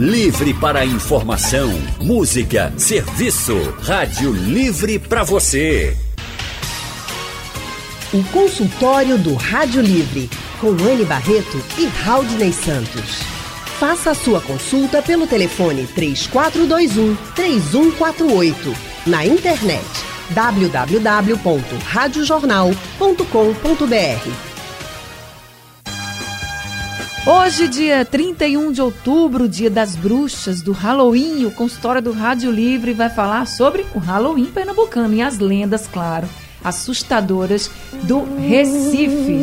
Livre para informação, música, serviço. Rádio Livre para você. O consultório do Rádio Livre, com Anne Barreto e Raudney Santos. Faça a sua consulta pelo telefone 3421 3148. Na internet www.radiojornal.com.br Hoje, dia 31 de outubro, dia das bruxas, do Halloween, o consultório do Rádio Livre vai falar sobre o Halloween pernambucano e as lendas, claro, assustadoras do Recife.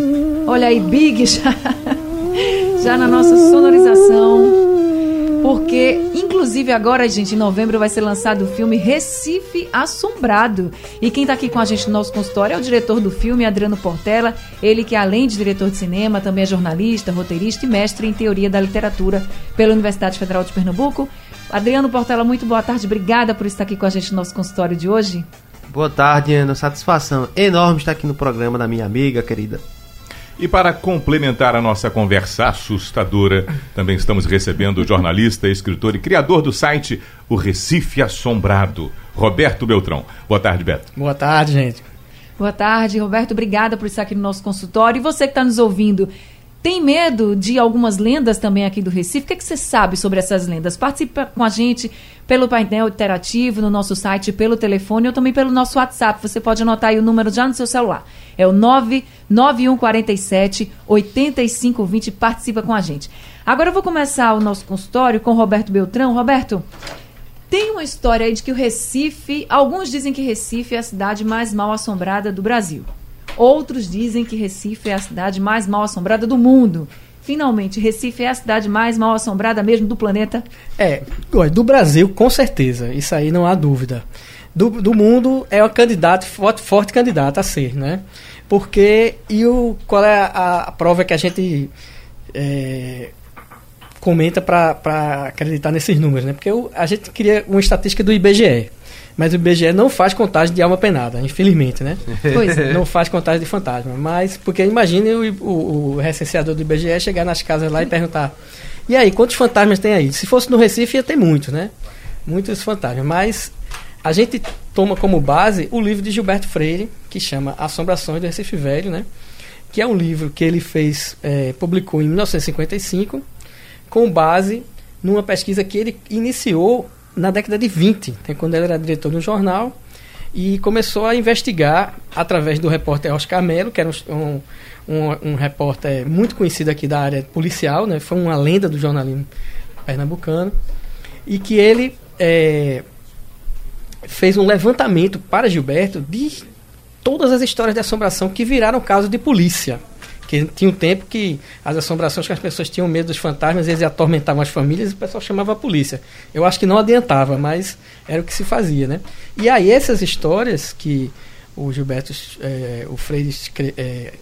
Olha aí, Big já, já na nossa sonorização porque inclusive agora, gente, em novembro vai ser lançado o filme Recife Assombrado. E quem está aqui com a gente no nosso consultório é o diretor do filme, Adriano Portela. Ele que além de diretor de cinema, também é jornalista, roteirista e mestre em teoria da literatura pela Universidade Federal de Pernambuco. Adriano Portela, muito boa tarde. Obrigada por estar aqui com a gente no nosso consultório de hoje. Boa tarde, Ana. Satisfação enorme estar aqui no programa da minha amiga querida e para complementar a nossa conversa assustadora, também estamos recebendo o jornalista, escritor e criador do site O Recife Assombrado, Roberto Beltrão. Boa tarde, Beto. Boa tarde, gente. Boa tarde, Roberto. Obrigada por estar aqui no nosso consultório. E você que está nos ouvindo, tem medo de algumas lendas também aqui do Recife? O que, é que você sabe sobre essas lendas? Participe com a gente pelo painel interativo, no nosso site, pelo telefone ou também pelo nosso WhatsApp. Você pode anotar aí o número já no seu celular. É o 99147 8520. Participa com a gente. Agora eu vou começar o nosso consultório com Roberto Beltrão. Roberto, tem uma história aí de que o Recife, alguns dizem que Recife é a cidade mais mal assombrada do Brasil. Outros dizem que Recife é a cidade mais mal assombrada do mundo. Finalmente, Recife é a cidade mais mal assombrada mesmo do planeta? É, do Brasil, com certeza. Isso aí não há dúvida. Do, do mundo é uma candidata, forte, forte candidata a ser, né? Porque, e o, qual é a, a prova que a gente é, comenta para acreditar nesses números, né? Porque o, a gente queria uma estatística do IBGE. Mas o IBGE não faz contagem de alma penada, infelizmente, né? Pois é. Não faz contagem de fantasma. Mas, porque imagine o, o, o recenseador do IBGE chegar nas casas lá e perguntar: e aí, quantos fantasmas tem aí? Se fosse no Recife, ia ter muitos, né? Muitos fantasmas. Mas a gente toma como base o livro de Gilberto Freire, que chama Assombrações do Recife Velho, né? Que é um livro que ele fez, é, publicou em 1955, com base numa pesquisa que ele iniciou na década de 20, né, quando ele era diretor de um jornal, e começou a investigar através do repórter Oscar Melo, que era um, um, um, repórter muito conhecido aqui da área policial, né, foi uma lenda do jornalismo pernambucano, e que ele é, fez um levantamento para Gilberto de todas as histórias de assombração que viraram caso de polícia. Porque tinha um tempo que as assombrações que as pessoas tinham medo dos fantasmas, eles atormentavam as famílias e o pessoal chamava a polícia. Eu acho que não adiantava, mas era o que se fazia, né? E aí essas histórias que o Gilberto, é, o Freire é,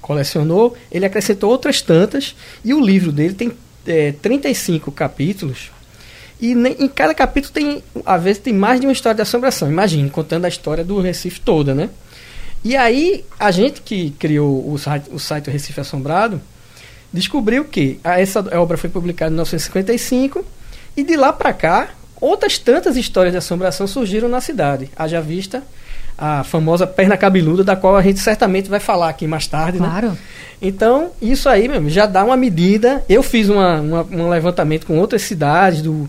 colecionou, ele acrescentou outras tantas e o livro dele tem é, 35 capítulos e em cada capítulo tem, às vezes, tem mais de uma história de assombração. Imagine, contando a história do Recife toda, né? E aí, a gente que criou o site, o site Recife Assombrado, descobriu que essa obra foi publicada em 1955 e de lá para cá, outras tantas histórias de assombração surgiram na cidade. Haja vista a famosa perna cabeluda, da qual a gente certamente vai falar aqui mais tarde, né? claro. né? Então, isso aí mesmo, já dá uma medida. Eu fiz uma, uma, um levantamento com outras cidades do,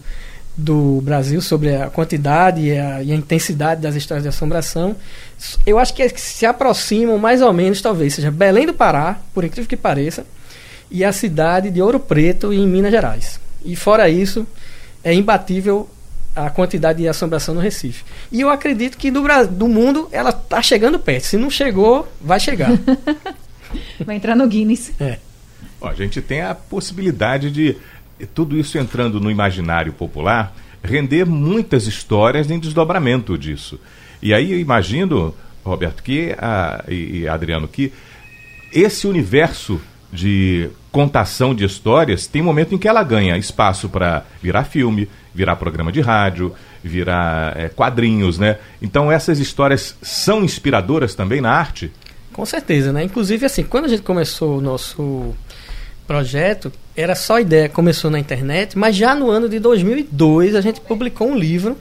do Brasil sobre a quantidade e a, e a, intensidade das histórias de assombração. Eu acho que, é que se aproximam mais ou menos, talvez, seja Belém do Pará, por incrível que pareça, e a cidade de Ouro Preto, em Minas Gerais. E fora isso, é imbatível a quantidade de assombração no Recife. E eu acredito que do, do mundo ela está chegando perto. Se não chegou, vai chegar. vai entrar no Guinness. É. Ó, a gente tem a possibilidade de tudo isso entrando no imaginário popular, render muitas histórias em desdobramento disso. E aí eu imagino, Roberto, que a, e Adriano, que esse universo de contação de histórias tem momento em que ela ganha espaço para virar filme, virar programa de rádio, virar é, quadrinhos, né? Então essas histórias são inspiradoras também na arte? Com certeza, né? Inclusive, assim, quando a gente começou o nosso projeto era só ideia, começou na internet, mas já no ano de 2002 a gente publicou um livro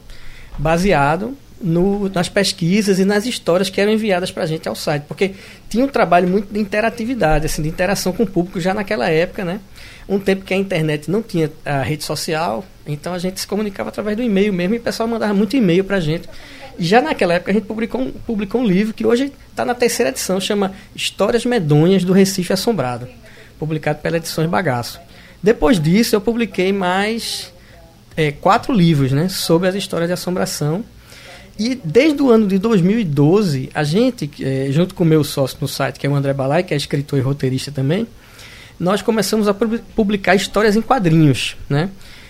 baseado no, nas pesquisas e nas histórias que eram enviadas para a gente ao site, porque tinha um trabalho muito de interatividade, assim, de interação com o público já naquela época, né? Um tempo que a internet não tinha a rede social, então a gente se comunicava através do e-mail mesmo e o pessoal mandava muito e-mail para a gente. Já naquela época a gente publicou um, publicou um livro que hoje está na terceira edição, chama Histórias Medonhas do Recife Assombrado, publicado pela Edições Bagaço. Depois disso eu publiquei mais é, quatro livros né, sobre as histórias de assombração e desde o ano de 2012, a gente, é, junto com o meu sócio no site, que é o André Balai, que é escritor e roteirista também, nós começamos a publicar histórias em quadrinhos, né?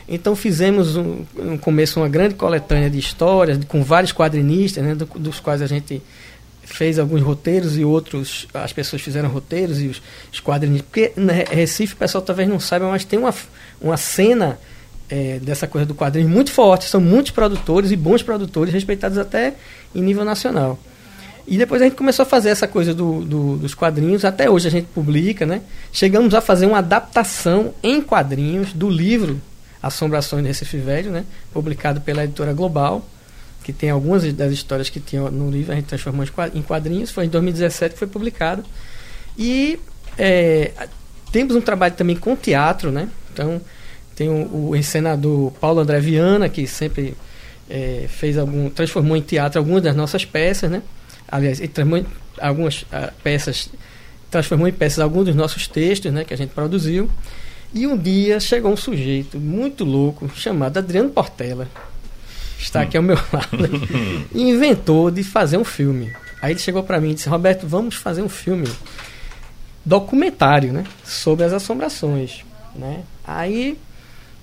Então fizemos um, no começo uma grande coletânea de histórias com vários quadrinistas, né, do, dos quais a gente fez alguns roteiros e outros as pessoas fizeram roteiros e os, os quadrinistas. Porque né, Recife, o pessoal talvez não saiba, mas tem uma, uma cena é, dessa coisa do quadrinho muito forte. São muitos produtores e bons produtores, respeitados até em nível nacional. E depois a gente começou a fazer essa coisa do, do, dos quadrinhos. Até hoje a gente publica, né? Chegamos a fazer uma adaptação em quadrinhos do livro Assombrações de Recife Velho, né? Publicado pela editora Global, que tem algumas das histórias que tinham no livro, a gente transformou em quadrinhos. Foi em 2017 que foi publicado. E é, temos um trabalho também com teatro, né? Então, tem o, o encenador Paulo André Viana, que sempre é, fez algum. transformou em teatro algumas das nossas peças, né? Aliás, ele transformou algumas uh, peças, transformou em peças alguns dos nossos textos, né? Que a gente produziu. E um dia chegou um sujeito muito louco, chamado Adriano Portela, está aqui ao meu lado, inventou de fazer um filme. Aí ele chegou para mim e disse: Roberto, vamos fazer um filme documentário, né? Sobre as assombrações, né? Aí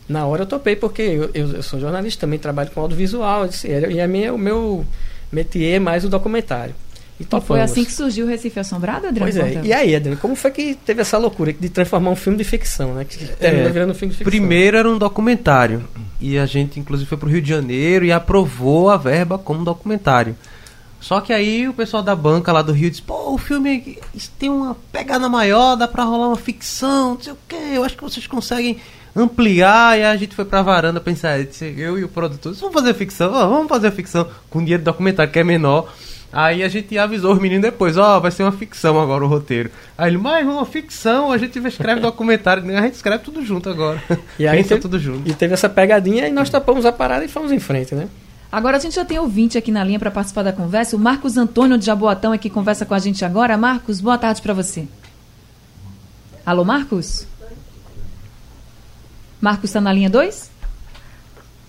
na hora eu topei, porque eu, eu, eu sou jornalista, também trabalho com audiovisual, disse, e a minha, o meu métier é mais o documentário. E, e foi assim que surgiu o Recife Assombrado, Adriano? Pois é. E aí, Adriano, como foi que teve essa loucura de transformar um filme de ficção, né? Que é, virando um filme de ficção. Primeiro era um documentário. E a gente, inclusive, foi para o Rio de Janeiro e aprovou a verba como documentário. Só que aí o pessoal da banca lá do Rio disse: pô, o filme tem uma pegada maior, dá para rolar uma ficção, não sei o quê, eu acho que vocês conseguem ampliar e a gente foi pra varanda pensar, eu e o produtor, vamos fazer ficção, vamos fazer ficção com dinheiro de documentário que é menor. Aí a gente avisou os meninos depois, ó, oh, vai ser uma ficção agora o roteiro. Aí ele, mas uma ficção, a gente escreve documentário, a gente escreve tudo junto agora. E aí Pensa teve, tudo junto. E teve essa pegadinha e nós tapamos a parada e fomos em frente, né? Agora a gente já tem ouvinte aqui na linha para participar da conversa. O Marcos Antônio de Jaboatão é que conversa com a gente agora. Marcos, boa tarde para você. Alô, Marcos? Marcos está na linha 2?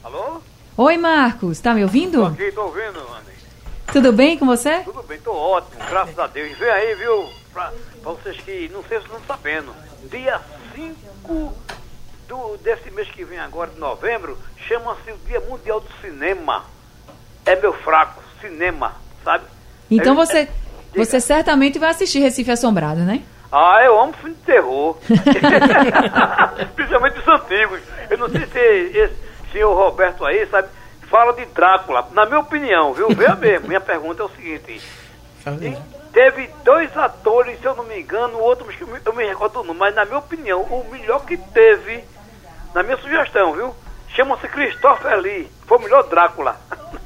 Alô? Oi, Marcos. Está me ouvindo? Aqui, tô ouvindo, Andy. Tudo bem com você? Tudo bem, tô ótimo, graças a Deus. Vem aí, viu? Pra, pra vocês que não sei se estão sabendo. Dia 5 do, desse mês que vem agora, de novembro, chama-se o Dia Mundial do Cinema. É meu fraco, cinema, sabe? Então é, você, é, você certamente vai assistir Recife Assombrado, né? Ah, eu amo filme de terror. Principalmente os antigos. Eu não sei se esse senhor Roberto aí, sabe, fala de Drácula. Na minha opinião, viu? Veja mesmo. Minha pergunta é o seguinte. Teve dois atores, se eu não me engano, o outro eu me recordo não, mas na minha opinião, o melhor que teve, na minha sugestão, viu? Chama-se Christopher Lee. Foi o melhor Drácula.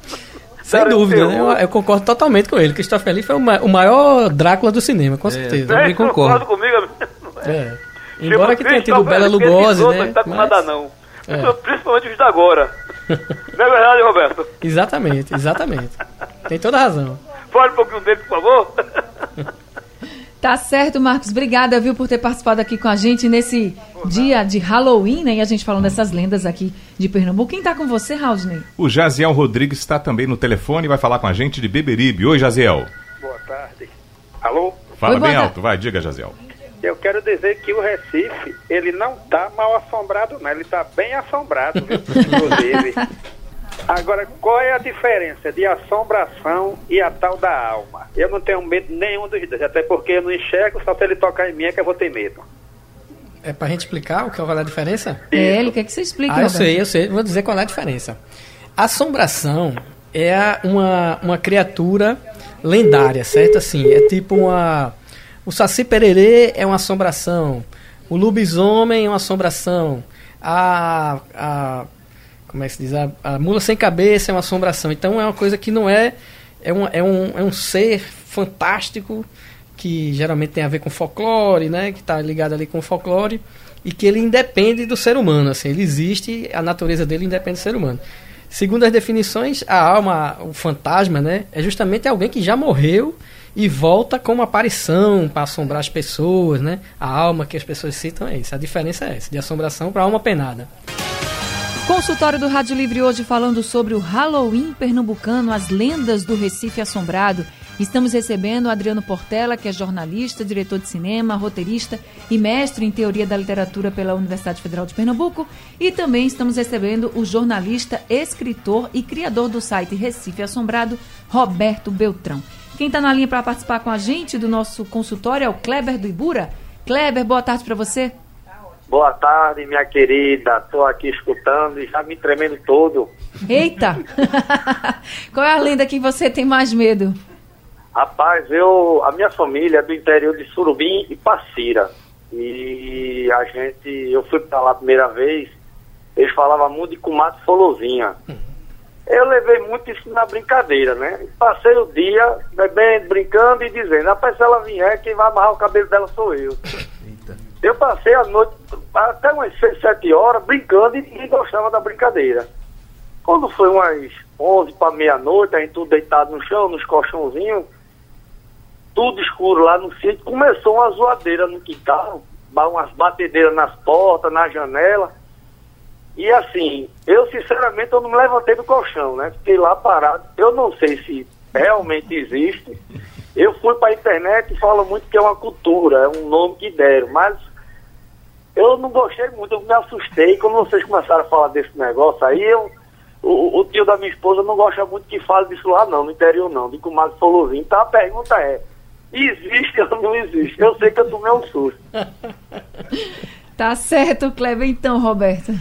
Sem dúvida, né? eu, eu, concordo totalmente com ele. Christopher Lee foi o, ma o maior Drácula do cinema, com é, certeza. É, também concordo. comigo. É. Embora que tenha tido Bela Lugosi, né? Não tá com mas... nada não. É. Principalmente os da agora. Não é verdade, Roberto? Exatamente, exatamente. Tem toda razão. Fale um pouquinho dele, por favor. Tá certo, Marcos. Obrigada, viu, por ter participado aqui com a gente nesse dia de Halloween, né? E a gente falando dessas lendas aqui de Pernambuco. Quem tá com você, Raudney? O Jaziel Rodrigues está também no telefone e vai falar com a gente de Beberibe. Oi, Jaziel. Boa tarde. Alô? Fala Oi, bem alto, vai, diga, Jaziel. Eu quero dizer que o Recife, ele não tá mal assombrado, não. Ele tá bem assombrado, viu? inclusive. Agora, qual é a diferença de assombração e a tal da alma? Eu não tenho medo nenhum dos dois, até porque eu não enxergo, só se ele tocar em mim é que eu vou ter medo. É pra gente explicar o que é a diferença? É, ele quer que você explique. Ah, eu sei, eu sei, vou dizer qual é a diferença. Assombração é uma, uma criatura lendária, certo? Assim, é tipo uma... O Saci Pererê é uma assombração. O lobisomem é uma assombração. A, a como é que se diz? A, a, mula sem cabeça é uma assombração. Então é uma coisa que não é. É um, é um, é um ser fantástico que geralmente tem a ver com folclore, né? Que está ligado ali com folclore e que ele independe do ser humano. Assim, ele existe, a natureza dele independe do ser humano. Segundo as definições, a alma, o fantasma, né? É justamente alguém que já morreu e volta como aparição para assombrar as pessoas, né? A alma que as pessoas citam é isso. A diferença é essa, de assombração para alma penada. Consultório do Rádio Livre hoje falando sobre o Halloween pernambucano, as lendas do Recife assombrado. Estamos recebendo o Adriano Portela, que é jornalista, diretor de cinema, roteirista e mestre em teoria da literatura pela Universidade Federal de Pernambuco. E também estamos recebendo o jornalista, escritor e criador do site Recife Assombrado, Roberto Beltrão. Quem está na linha para participar com a gente do nosso consultório é o Kleber do Ibura. Kleber, boa tarde para você. Boa tarde, minha querida. Estou aqui escutando e já me tremendo todo. Eita! Qual é a lenda que você tem mais medo? Rapaz, eu, a minha família é do interior de Surubim e Passira. E a gente, eu fui para lá a primeira vez, eles falavam muito de comadre Folozinha. Eu levei muito isso na brincadeira, né? Passei o dia bebendo, brincando e dizendo, rapaz, se ela vier, quem vai amarrar o cabelo dela sou eu. Eita. Eu passei a noite até umas 6, 7 horas brincando e, e gostava da brincadeira. Quando foi umas 11 para meia-noite, a gente tudo deitado no chão, nos colchãozinhos, tudo escuro lá no sítio, começou uma zoadeira no quintal, umas batedeiras nas portas, na janela. E assim, eu sinceramente eu não me levantei do colchão, né? Fiquei lá parado. Eu não sei se realmente existe. Eu fui para a internet e falo muito que é uma cultura, é um nome que deram, mas eu não gostei muito, eu me assustei. Quando vocês começaram a falar desse negócio aí, eu, o, o tio da minha esposa não gosta muito que fale disso lá não, no interior não, de comadre Solozinho. Então a pergunta é, existe ou não existe? Eu sei que eu tomei um susto. tá certo, Kleber, então, Roberta.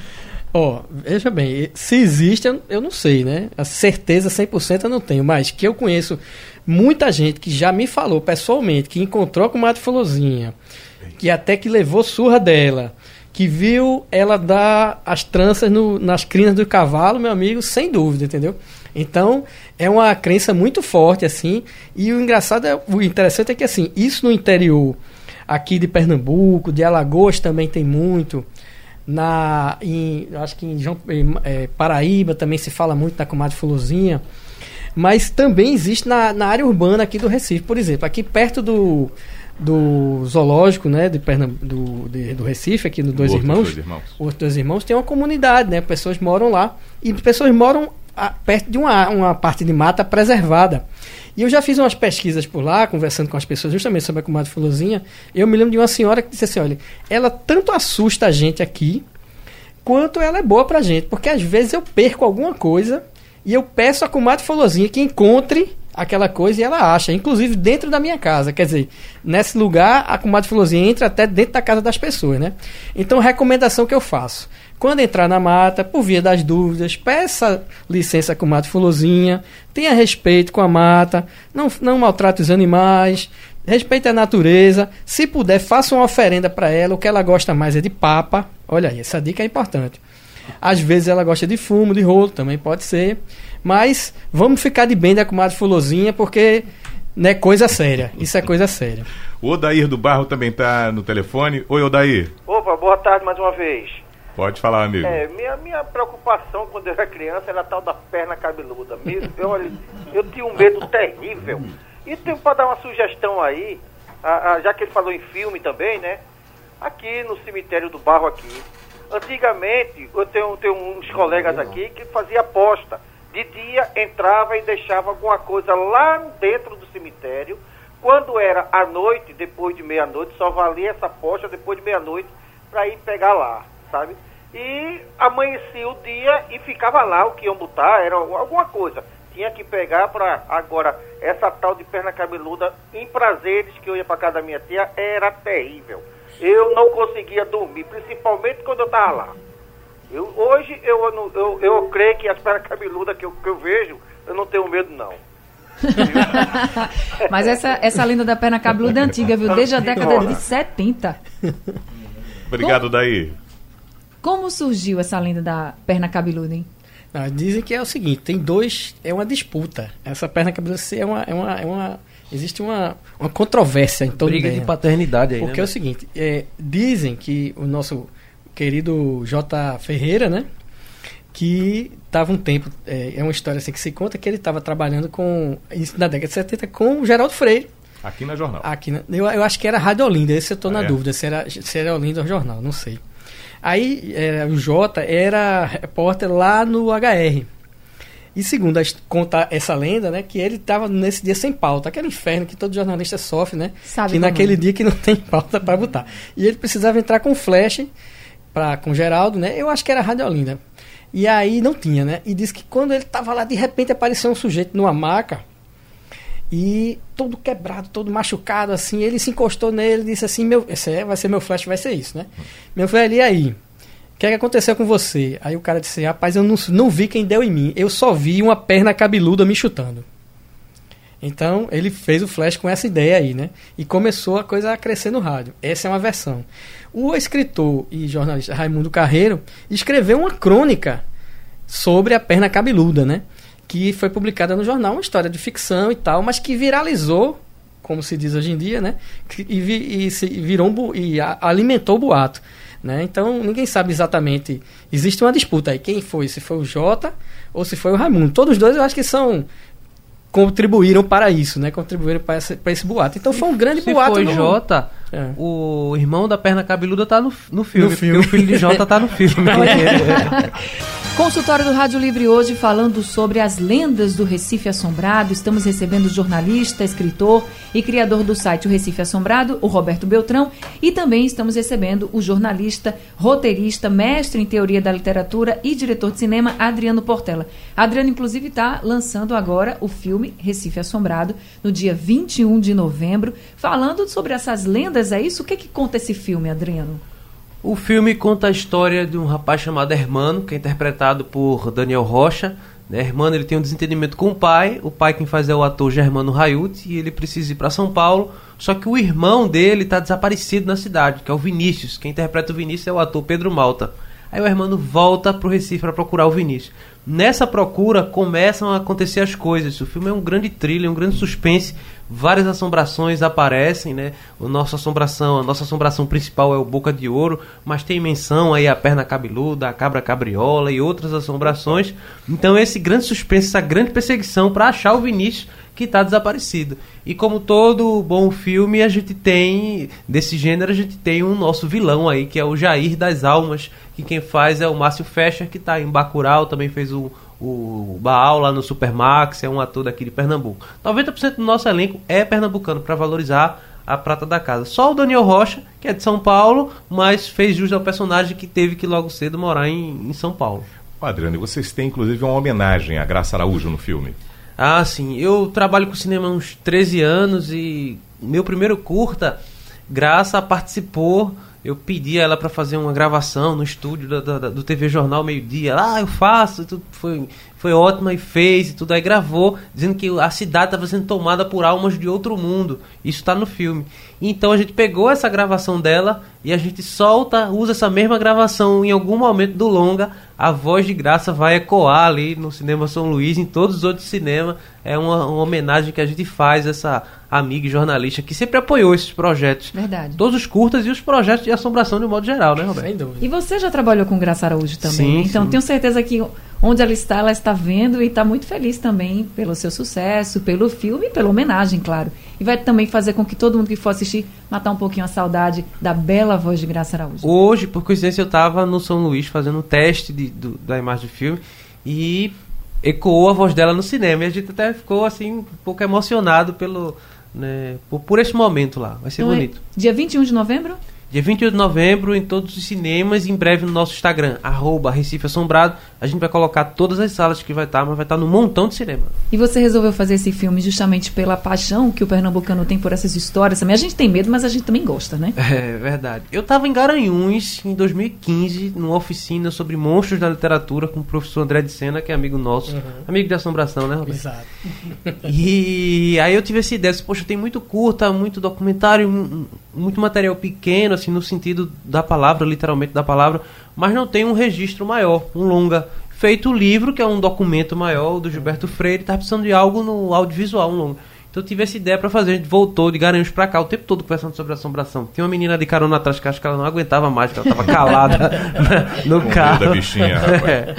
Ó, oh, veja bem, se existe, eu não sei, né? A certeza 100% eu não tenho, mas que eu conheço muita gente que já me falou pessoalmente, que encontrou com Mato Folozinha, que até que levou surra dela, que viu ela dar as tranças no, nas crinas do cavalo, meu amigo, sem dúvida, entendeu? Então, é uma crença muito forte, assim, e o engraçado, é, o interessante é que, assim, isso no interior aqui de Pernambuco, de Alagoas também tem muito, na em, acho que em, João, em é, Paraíba também se fala muito da comadre Fulozinha, mas também existe na, na área urbana aqui do Recife, por exemplo, aqui perto do do zoológico, né, de Pernamb do, de, do Recife, aqui no Dois Irmãos, Dois Irmãos. Os Dois Irmãos tem uma comunidade, né, pessoas moram lá e pessoas moram a, perto de uma, uma parte de mata preservada. E eu já fiz umas pesquisas por lá, conversando com as pessoas justamente sobre a comadre Fulozinha. Eu me lembro de uma senhora que disse assim: olha, ela tanto assusta a gente aqui, quanto ela é boa pra gente. Porque às vezes eu perco alguma coisa e eu peço a comadre Fulozinha que encontre aquela coisa e ela acha, inclusive dentro da minha casa. Quer dizer, nesse lugar a comadre Fulozinha entra até dentro da casa das pessoas, né? Então, recomendação que eu faço. Quando entrar na mata, por via das dúvidas, peça licença com o mato fulozinha, tenha respeito com a mata, não, não maltrate os animais, respeite a natureza. Se puder, faça uma oferenda para ela. O que ela gosta mais é de papa. Olha aí, essa dica é importante. Às vezes ela gosta de fumo, de rolo, também pode ser. Mas vamos ficar de bem da comadre fulozinha, porque não é coisa séria. Isso é coisa séria. O Odair do Barro também está no telefone. Oi, Odair. Opa, boa tarde mais uma vez. Pode falar, amigo. É, minha, minha preocupação quando eu era criança era a tal da perna cabeluda. Mesmo, eu, eu tinha um medo terrível. E tem para dar uma sugestão aí, a, a, já que ele falou em filme também, né? Aqui no cemitério do Barro aqui. Antigamente, eu tenho, tenho uns colegas aqui que fazia aposta. De dia entrava e deixava alguma coisa lá dentro do cemitério. Quando era à noite, depois de meia-noite, só valia essa aposta depois de meia-noite para ir pegar lá sabe? E amanhecia o dia e ficava lá o que iam botar, era alguma coisa. Tinha que pegar para agora essa tal de perna cabeluda em prazeres que eu ia para casa da minha tia era terrível. Eu não conseguia dormir, principalmente quando eu estava lá. Eu, hoje eu, eu, eu, eu creio que as pernas cabeludas que eu, que eu vejo, eu não tenho medo não. Mas essa, essa lenda da perna cabeluda é antiga, viu? Desde a década de 70. Obrigado, Daí. Como surgiu essa lenda da perna cabeluda, hein? Não, dizem que é o seguinte, tem dois, é uma disputa. Essa perna cabeluda é uma, é uma, é uma existe uma, uma controvérsia em torno Briga dela. de paternidade aí, Porque né? é o seguinte, é, dizem que o nosso querido J. Ferreira, né? Que estava um tempo, é, é uma história assim que se conta que ele estava trabalhando com, isso na década de 70 com o Geraldo Freire. Aqui na jornal. Aqui, na- eu, eu acho que era Rádio Olinda, esse eu estou Ah, na é? dúvida, se era, se era Olinda ou jornal, não sei. Aí é, o Jota era repórter lá no HR. E segundo a, conta essa lenda, né, que ele estava nesse dia sem pauta, aquele inferno que todo jornalista sofre, né? Sabe que naquele é. dia que não tem pauta para botar. E ele precisava entrar com flash pra, com Geraldo, né? Eu acho que era Rádio Olinda. E aí não tinha, né? E disse que quando ele estava lá, de repente apareceu um sujeito numa maca e todo quebrado, todo machucado, assim. Ele se encostou nele e disse assim: meu, esse é, vai ser meu flash, vai ser isso, né? Meu velho, e aí? O que, é que aconteceu com você? Aí o cara disse: rapaz, eu não, não vi quem deu em mim, eu só vi uma perna cabeluda me chutando. Então ele fez o flash com essa ideia aí, né? E começou a coisa a crescer no rádio. Essa é uma versão. O escritor e jornalista Raimundo Carreiro escreveu uma crônica sobre a perna cabeluda, né? Que foi publicada no jornal, uma história de ficção e tal, mas que viralizou, como se diz hoje em dia, né? E, vi- e se virou um e a- alimentou o boato. Né? Então ninguém sabe exatamente. Existe uma disputa aí. Quem foi? Se foi o Jota ou se foi o Raimundo. Todos os dois eu acho que são contribuíram para isso, né? Contribuíram para esse, para esse boato. Então foi um grande Se boato. foi no- Jota, É. o irmão da perna cabeluda tá no, no filme. No filme. O filho de Jota tá no filme. Consultório do Rádio Livre hoje falando sobre as lendas do Recife Assombrado. Estamos recebendo o jornalista, escritor e criador do site O Recife Assombrado, o Roberto Beltrão, e também estamos recebendo o jornalista, roteirista, mestre em teoria da literatura e diretor de cinema, Adriano Portela. Adriano, inclusive, está lançando agora o filme Recife Assombrado, no dia 21 de novembro, falando sobre essas lendas. É isso? O que, que conta esse filme, Adriano? O filme conta a história de um rapaz chamado Hermano, que é interpretado por Daniel Rocha. Né? Hermano ele tem um desentendimento com o pai. O pai quem faz é o ator Germano Raiuti e ele precisa ir para São Paulo. Só que o irmão dele está desaparecido na cidade, que é o Vinícius. Quem interpreta o Vinícius é o ator Pedro Malta. Aí o Hermano volta para o Recife para procurar o Vinícius. Nessa procura começam a acontecer as coisas. O filme é um grande thriller, um grande suspense. Várias assombrações aparecem, né? O nossa assombração, a nossa assombração principal é o Boca de Ouro, mas tem menção aí a perna cabeluda, a cabra cabriola e outras assombrações. Então esse grande suspense, essa grande perseguição para achar o Vinícius que está desaparecido. E como todo bom filme, a gente tem desse gênero, a gente tem um nosso vilão aí, que é o Jair das Almas, que quem faz é o Márcio Fecher, que está em Bacurau, também fez o, o Baal lá no Supermax, é um ator daqui de Pernambuco. 90% do nosso elenco é pernambucano para valorizar a prata da casa. Só o Daniel Rocha, que é de São Paulo, mas fez jus ao personagem que teve que logo cedo morar em, em São Paulo. Adriano, e vocês têm inclusive uma homenagem à Graça Araújo no filme. Ah, sim. Eu trabalho com cinema há uns 13 anos e meu primeiro curta, Graça participou. Eu pedi a ela para fazer uma gravação no estúdio da- da- do TV Jornal Meio Dia. Ah, eu faço. e Tudo foi, foi ótima e fez e tudo. Aí gravou, dizendo que a cidade estava sendo tomada por almas de outro mundo. Isso está no filme. Então a gente pegou essa gravação dela e a gente solta, usa essa mesma gravação em algum momento do longa. A voz de graça vai ecoar ali no Cinema São Luís, em todos os outros cinemas. É uma, uma homenagem que a gente faz essa amiga e jornalista que sempre apoiou esses projetos. Verdade. Todos os curtas e os projetos de assombração de modo geral, né, Roberto? Sem dúvida. E você já trabalhou com Graça Araújo também, Sim? Então sim. tenho certeza que onde ela está, ela está vendo e está muito feliz também pelo seu sucesso, pelo filme e pela homenagem, claro. E vai também fazer com que todo mundo que for assistir matar um pouquinho a saudade da bela voz de Graça Araújo. Hoje, por coincidência, eu estava no São Luís fazendo um teste de- do- da imagem do filme e ecoou a voz dela no cinema. E a gente até ficou assim um pouco emocionado pelo, né, por, por esse momento lá. Vai ser Então é bonito. dia 21 de novembro? Dia 28 de novembro em todos os cinemas e em breve no nosso Instagram, arroba Recife Assombrado. A gente vai colocar todas as salas que vai estar, mas vai estar num montão de cinema. E você resolveu fazer esse filme justamente pela paixão que o pernambucano tem por essas histórias também. A gente tem medo, mas a gente também gosta, né? É verdade. Eu estava em Garanhuns em 2015, numa oficina sobre monstros da literatura com o professor André de Sena, que é amigo nosso. Amigo de assombração, né, Roberto? Exato. E aí eu tive essa ideia, disse, poxa, tem muito curta, muito documentário, um- um- muito material pequeno, assim, no sentido da palavra, literalmente da palavra, mas não tem um registro maior, um longa. Feito o livro, que é um documento maior do Gilberto Freire, tá precisando de algo no audiovisual, um longa. Então eu tive essa ideia para fazer. A gente voltou de Garanhuns para cá o tempo todo conversando sobre assombração. Tinha uma menina de carona atrás que acho que ela não aguentava mais, que ela tava calada no Com carro. medo da bichinha. É.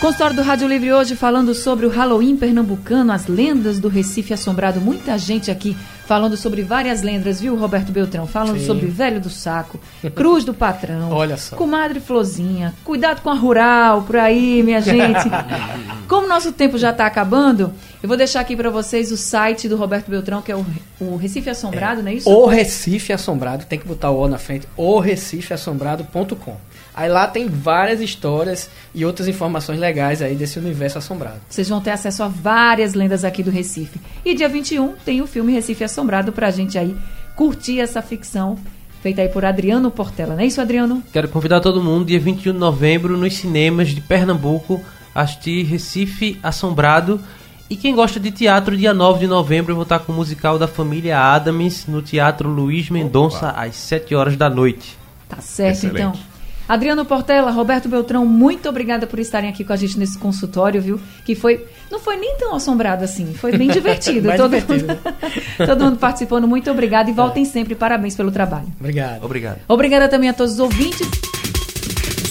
Consultório do Rádio Livre hoje falando sobre o Halloween pernambucano, as lendas do Recife assombrado. Muita gente aqui falando sobre várias lendas, viu, Roberto Beltrão? Falando Sim. sobre Velho do Saco, Cruz do Patrão, Olha só. Comadre Flozinha, cuidado com a rural por aí, minha gente. Como nosso tempo já está acabando, eu vou deixar aqui para vocês o site do Roberto Beltrão, que é o, o Recife Assombrado, não é isso? O Recife Assombrado, tem que botar o O na frente, o recifeassombrado.com. Aí lá tem várias histórias e outras informações legais aí desse universo assombrado. Vocês vão ter acesso a várias lendas aqui do Recife. E dia 21 tem o filme Recife Assombrado pra gente aí curtir essa ficção feita aí por Adriano Portela. Não é isso, Adriano? Quero convidar todo mundo, dia 21 de novembro, nos cinemas de Pernambuco, assistir Recife Assombrado. E quem gosta de teatro, dia 9 de novembro, eu vou estar com o musical da família Adams no Teatro Luiz Mendonça, às 7 horas da noite. Tá certo, Excelente. então. Adriano Portela, Roberto Beltrão, muito obrigada por estarem aqui com a gente nesse consultório, viu? Que foi. Não foi nem tão assombrado assim, foi bem divertido. Todo, divertido. Mundo, todo mundo participando, muito obrigado e voltem sempre. Parabéns pelo trabalho. Obrigado. Obrigado. Obrigada também a todos os ouvintes.